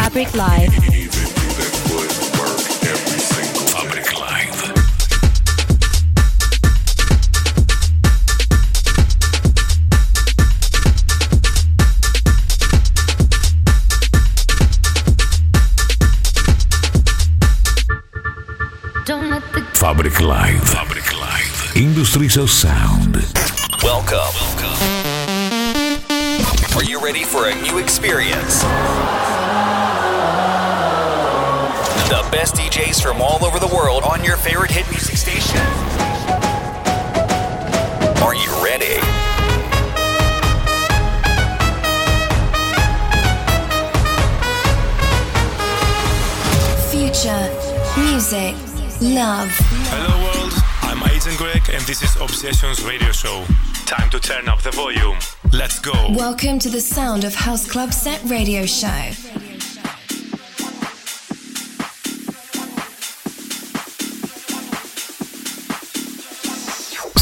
Fabric Live. Fabric Live. Fabric Live. Fabric Live. Industries of Sound. Welcome. Are you ready for a new experience? From all over the world on your favorite hit music station. Are you ready? Future, music, love. Hello world, I'm Agent Greg and this is Obsessions Radio Show. Time to turn up the volume. Let's go. Welcome to the Sound of House Club Set Radio Show.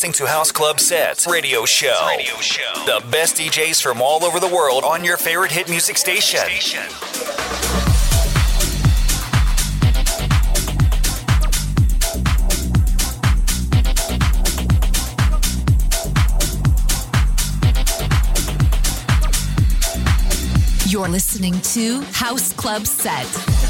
Listening to House Club Sets Radio Show. Radio Show. The best DJs from all over the world on your favorite hit music station. You're listening to House Club Set.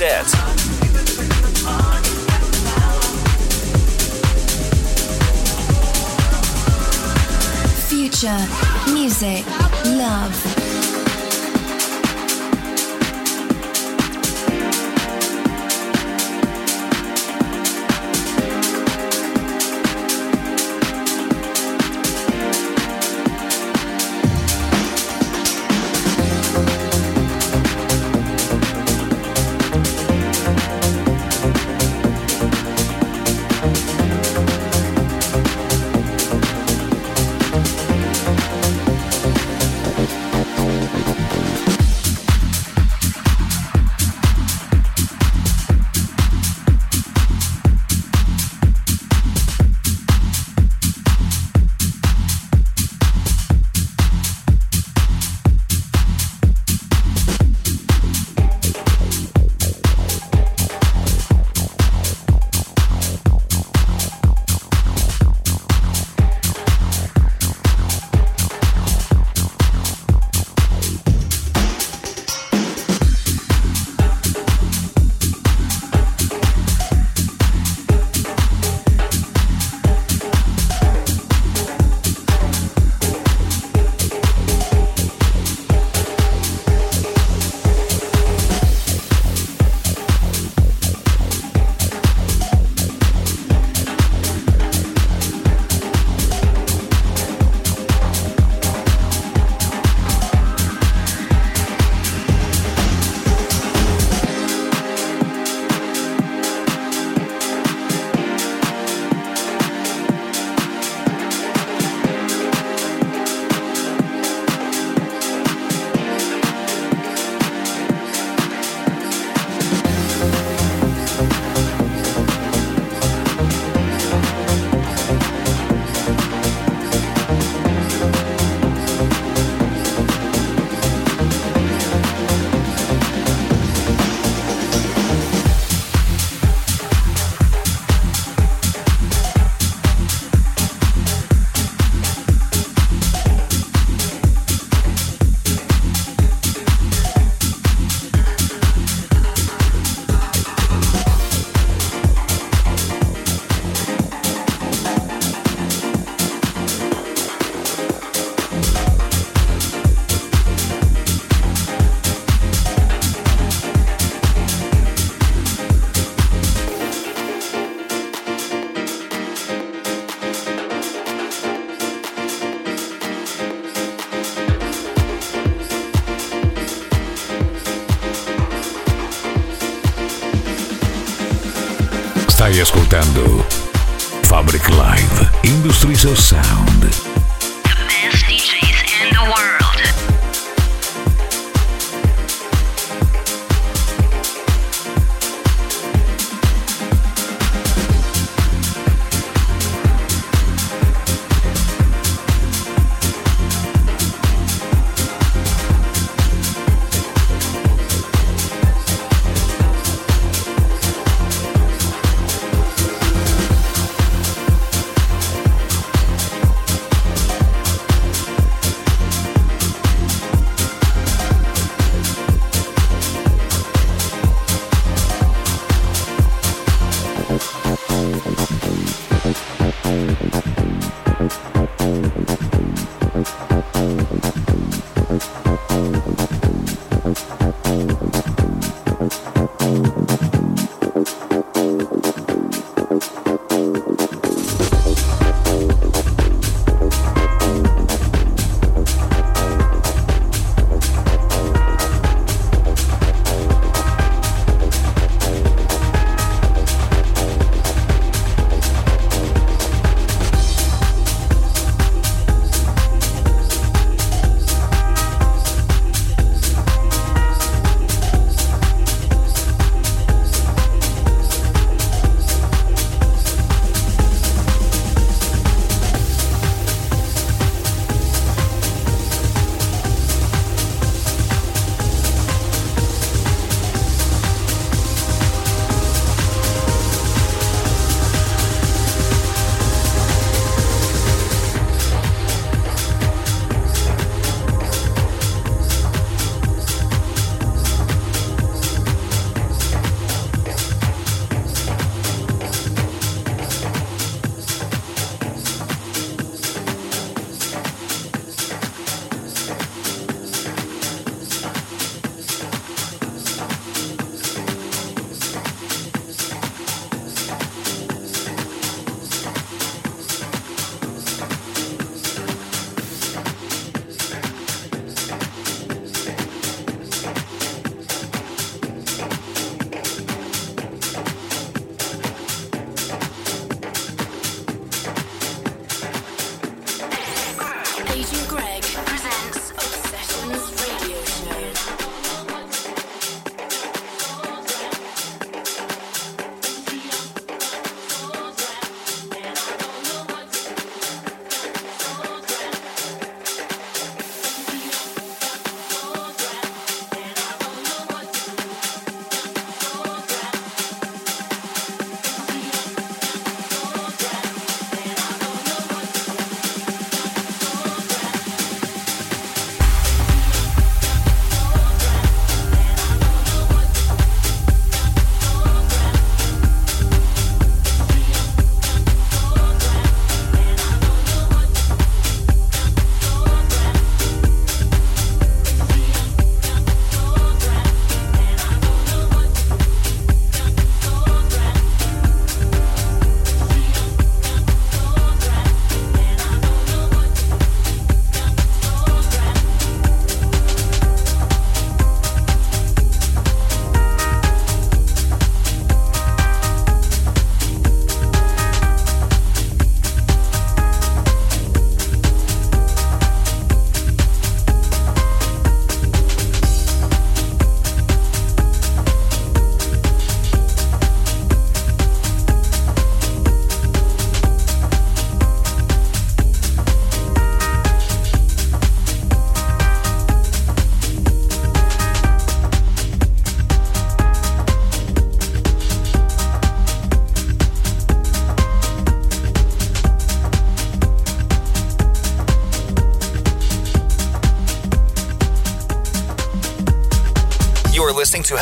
House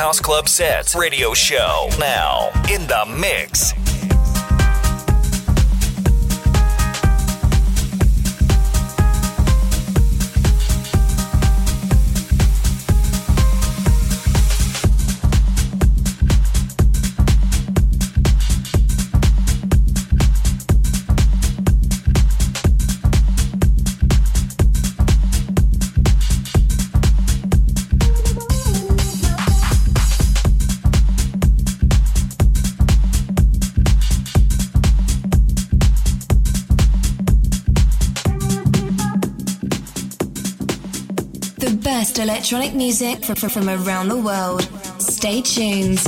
House Club Sets radio show. Now, in the mix. Electronic music from, from around the world. Stay tuned.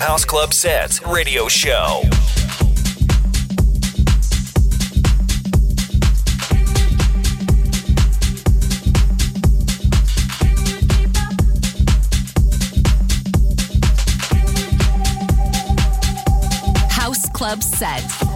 House Club Sets radio show. House Club Set.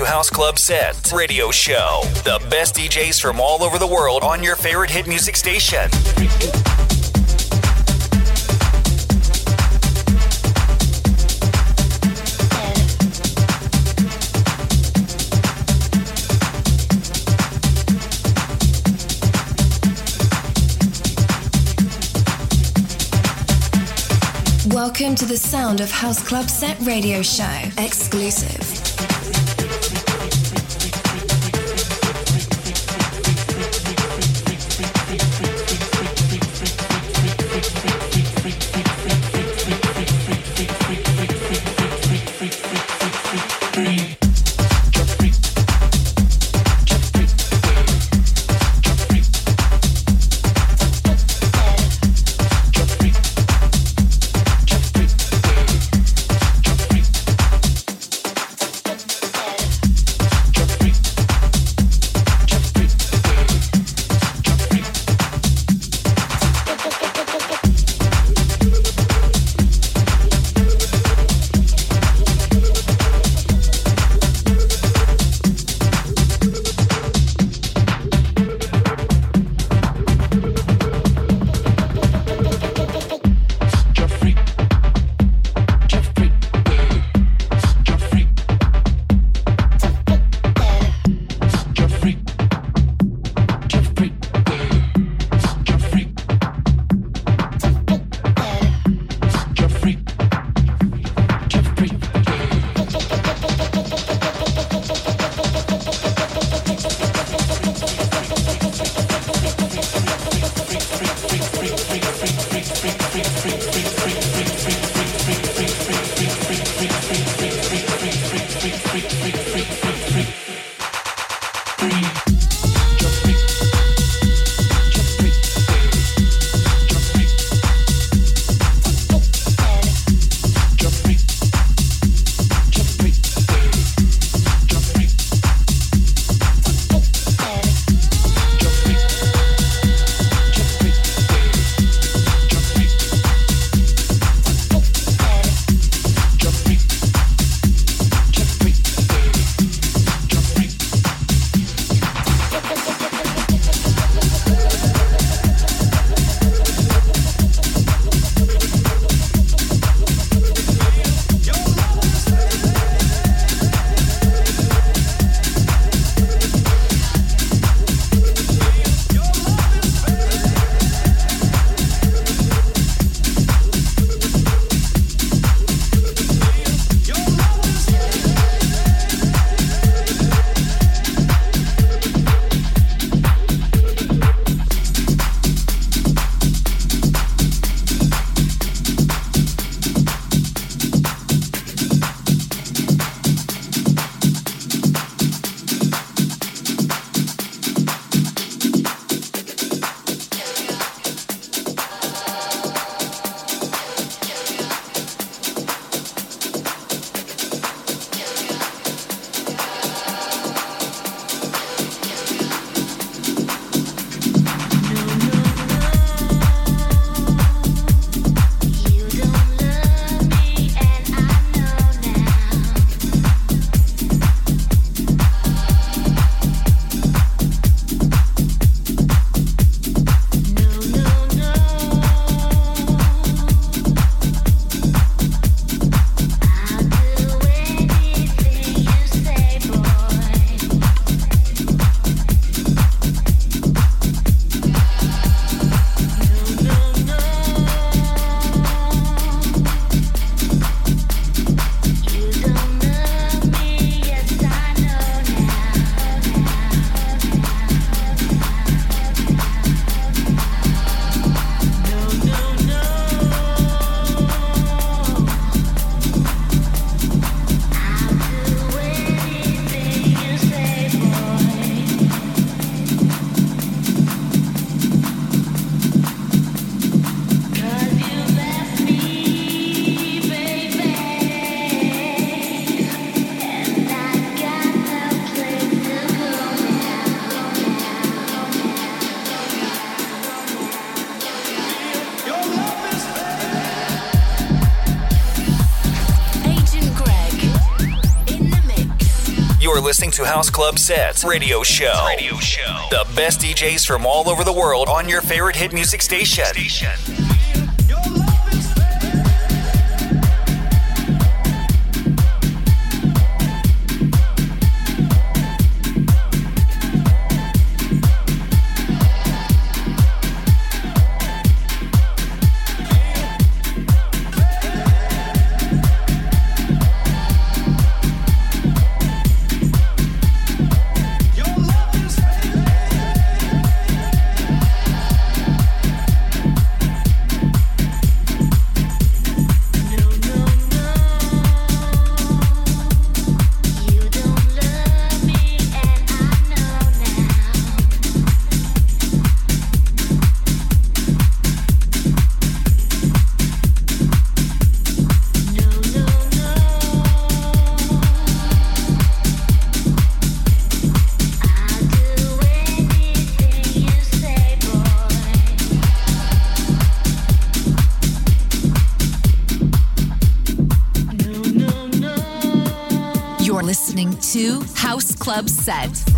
To House Club Set Radio Show. The best DJs from all over the world on your favorite hit music station. Welcome to the sound of House Club Set Radio Show. Exclusive. Listening to House Club Sets Radio Show. Radio Show. The best DJs from all over the world on your favorite hit music station. station. Club set.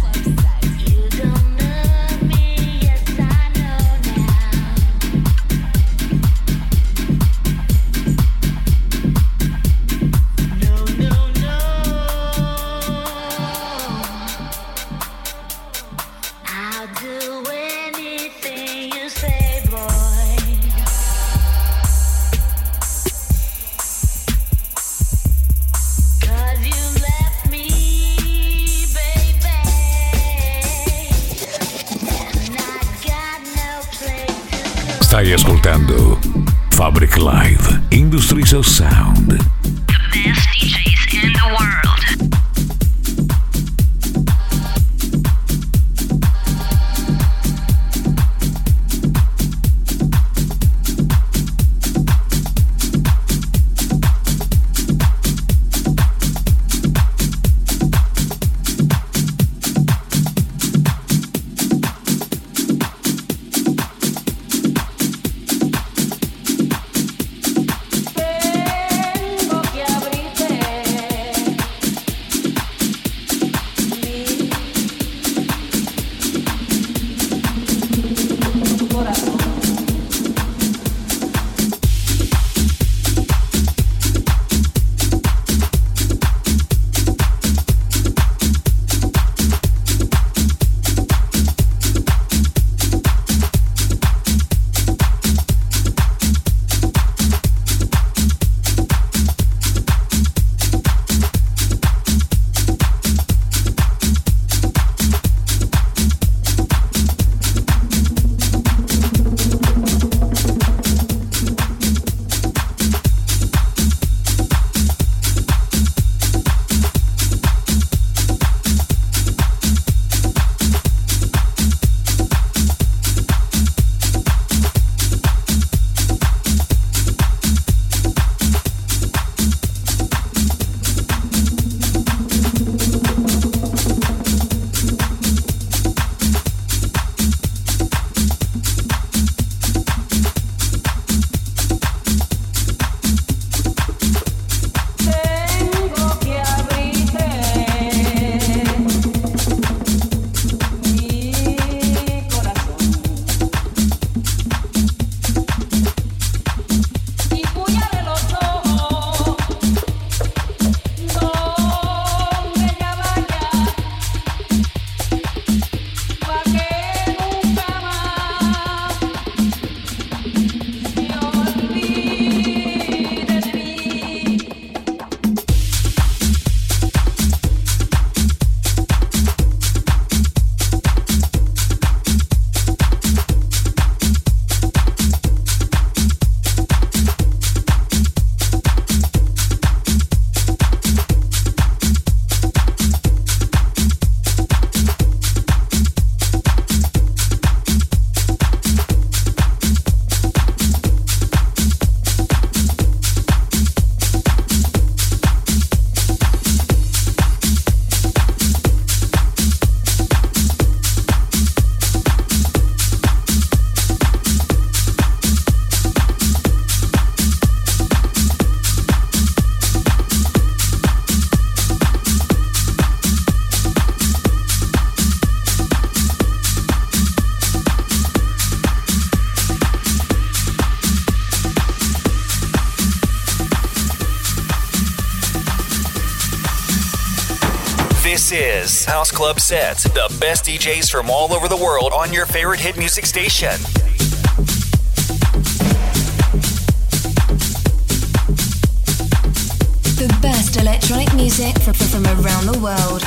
Club Sets, the best DJs from all over the world on your favorite hit music station. The best electronic music from around the world.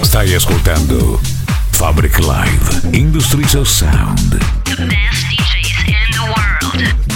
Stai ascoltando Fabric Live Industrial Sound. The best DJs in the world.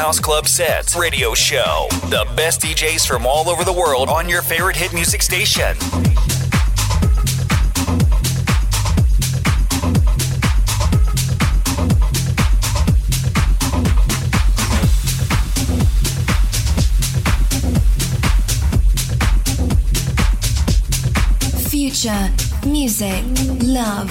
House Club Sets radio show. The best DJs from all over the world on your favorite hit music station. Future, music, love.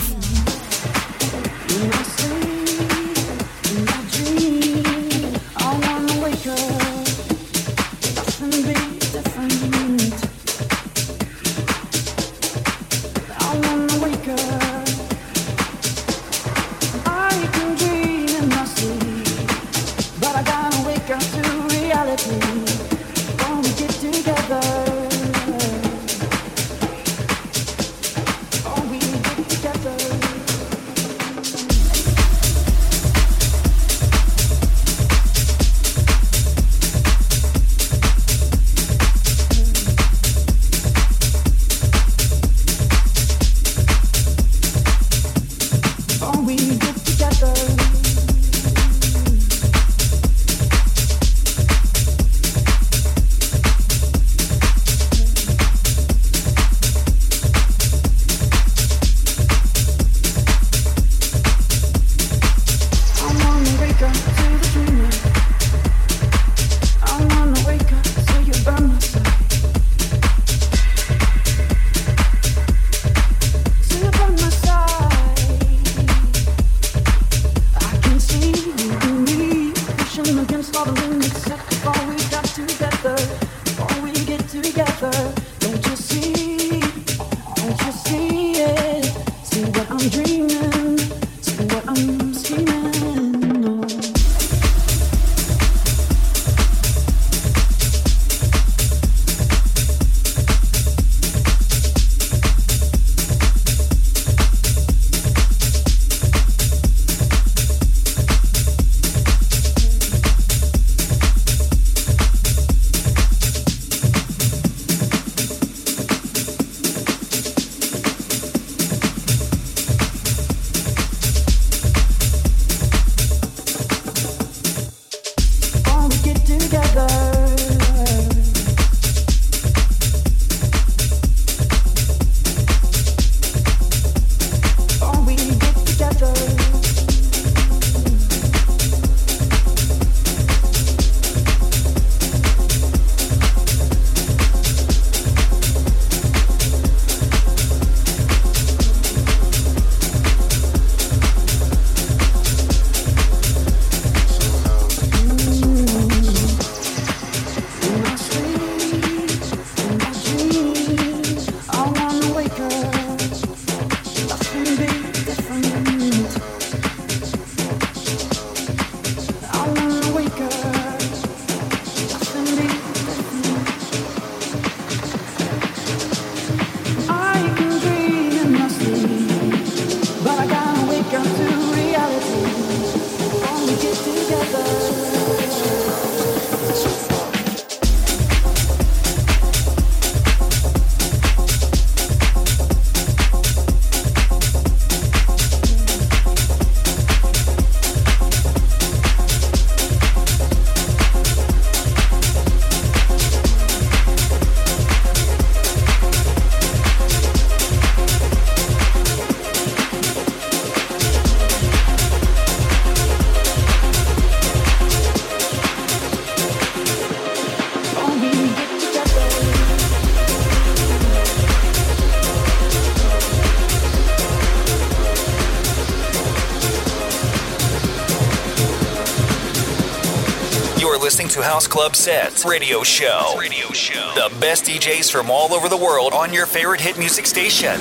To House Club Sets Radio Show. Radio Show. The best DJs from all over the world on your favorite hit music station.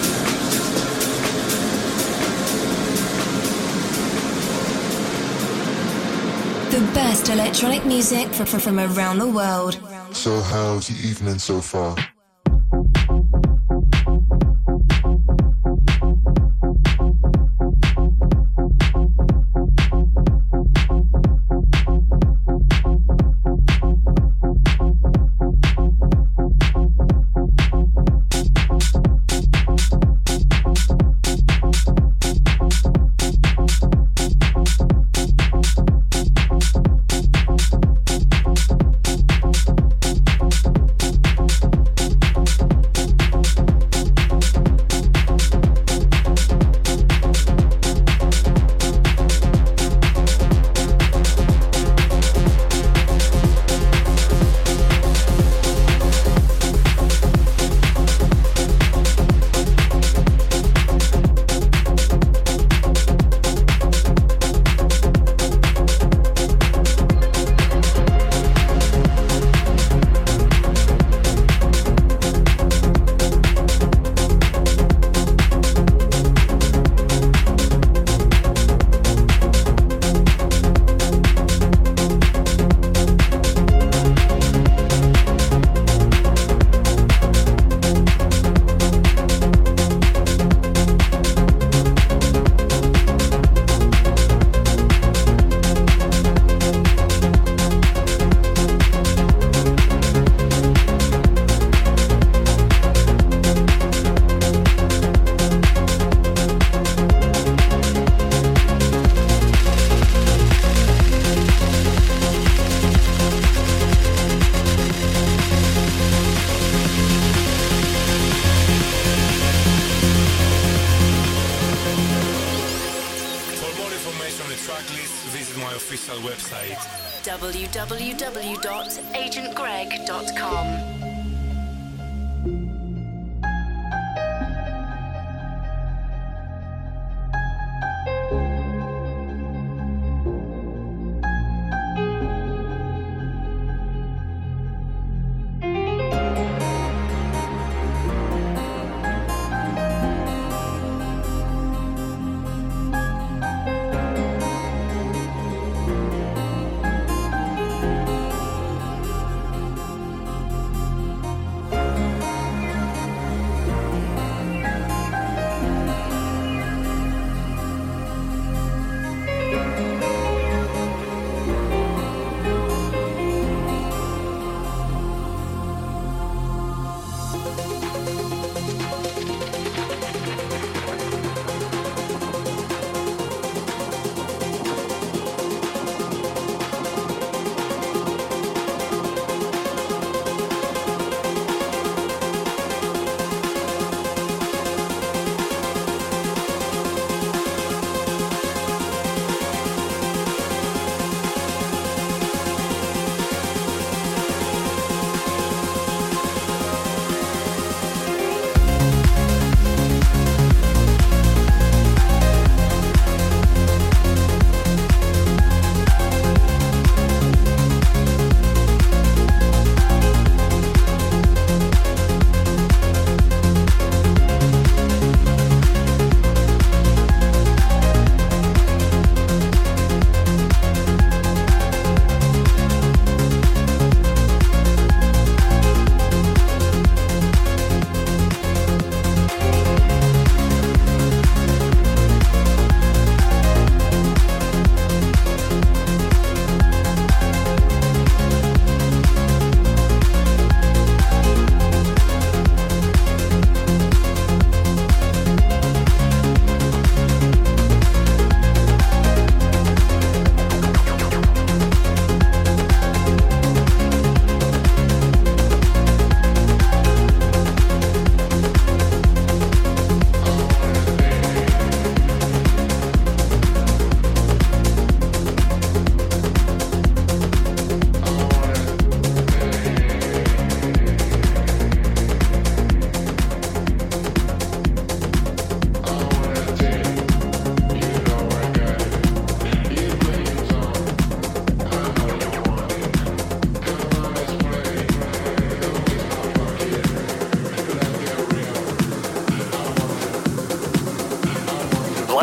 The best electronic music from, from, from around the world. So how's the evening so far?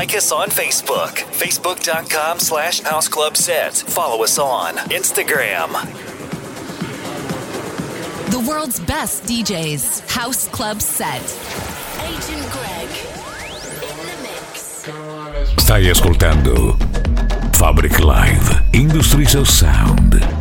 Like us on Facebook, facebook.com slash House Club Sets. Follow us on Instagram. The world's best DJs. House Club Set. Agent Greg in the mix. Stai ascoltando Fabric Live Industries of Sound.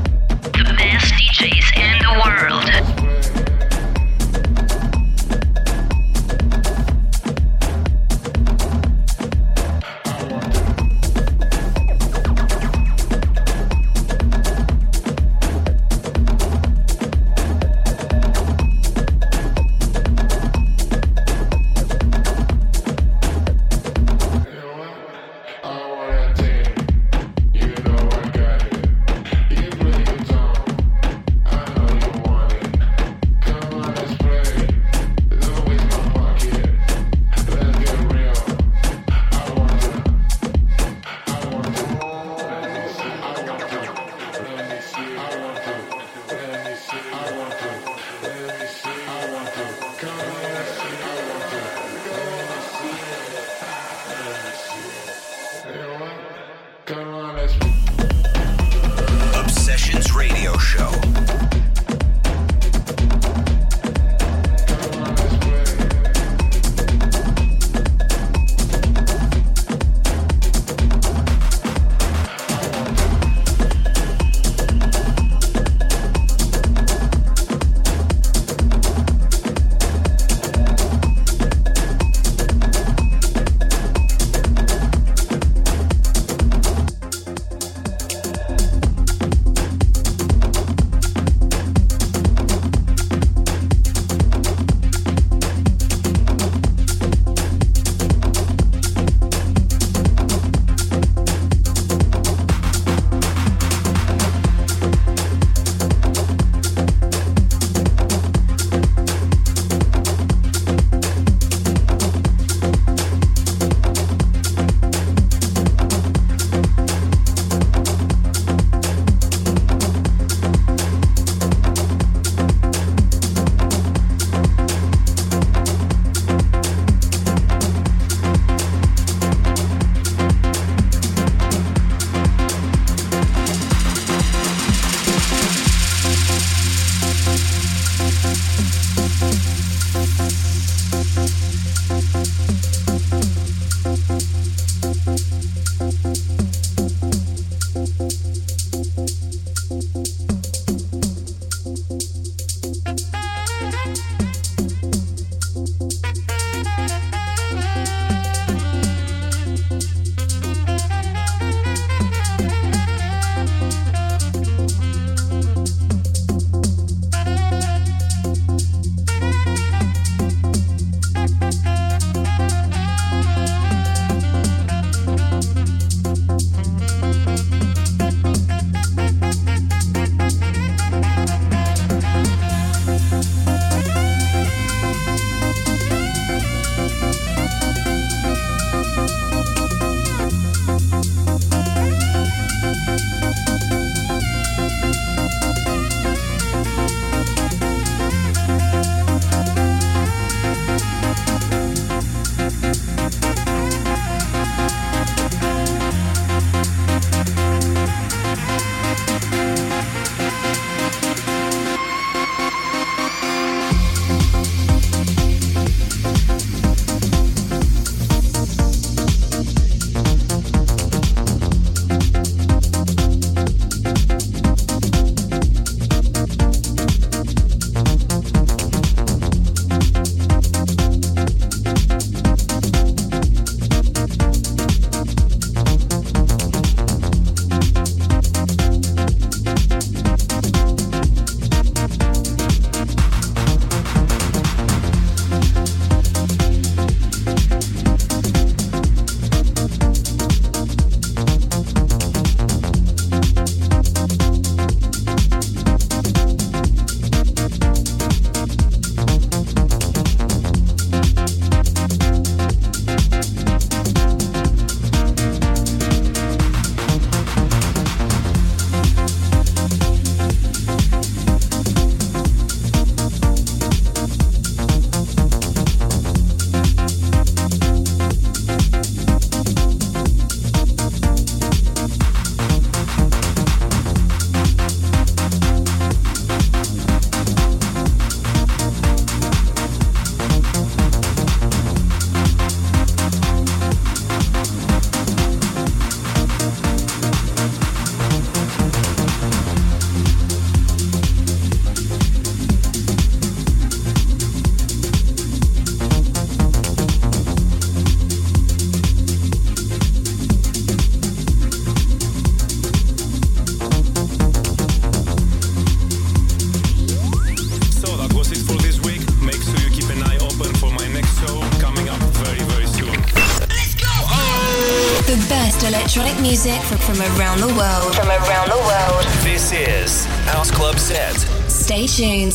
Around the world. From around the world. This is House Club Set. Stay tuned.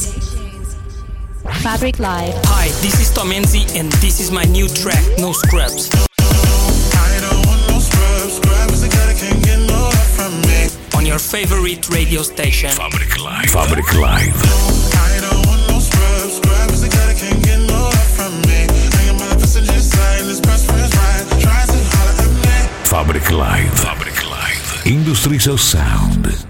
Fabric Live. Hi, this is Tom Enzy, and this is my new track, No Scrubs. On your favorite radio station. Fabric Live. Fabric Live. Fabric Live. Fabric Live. Industries of Sound.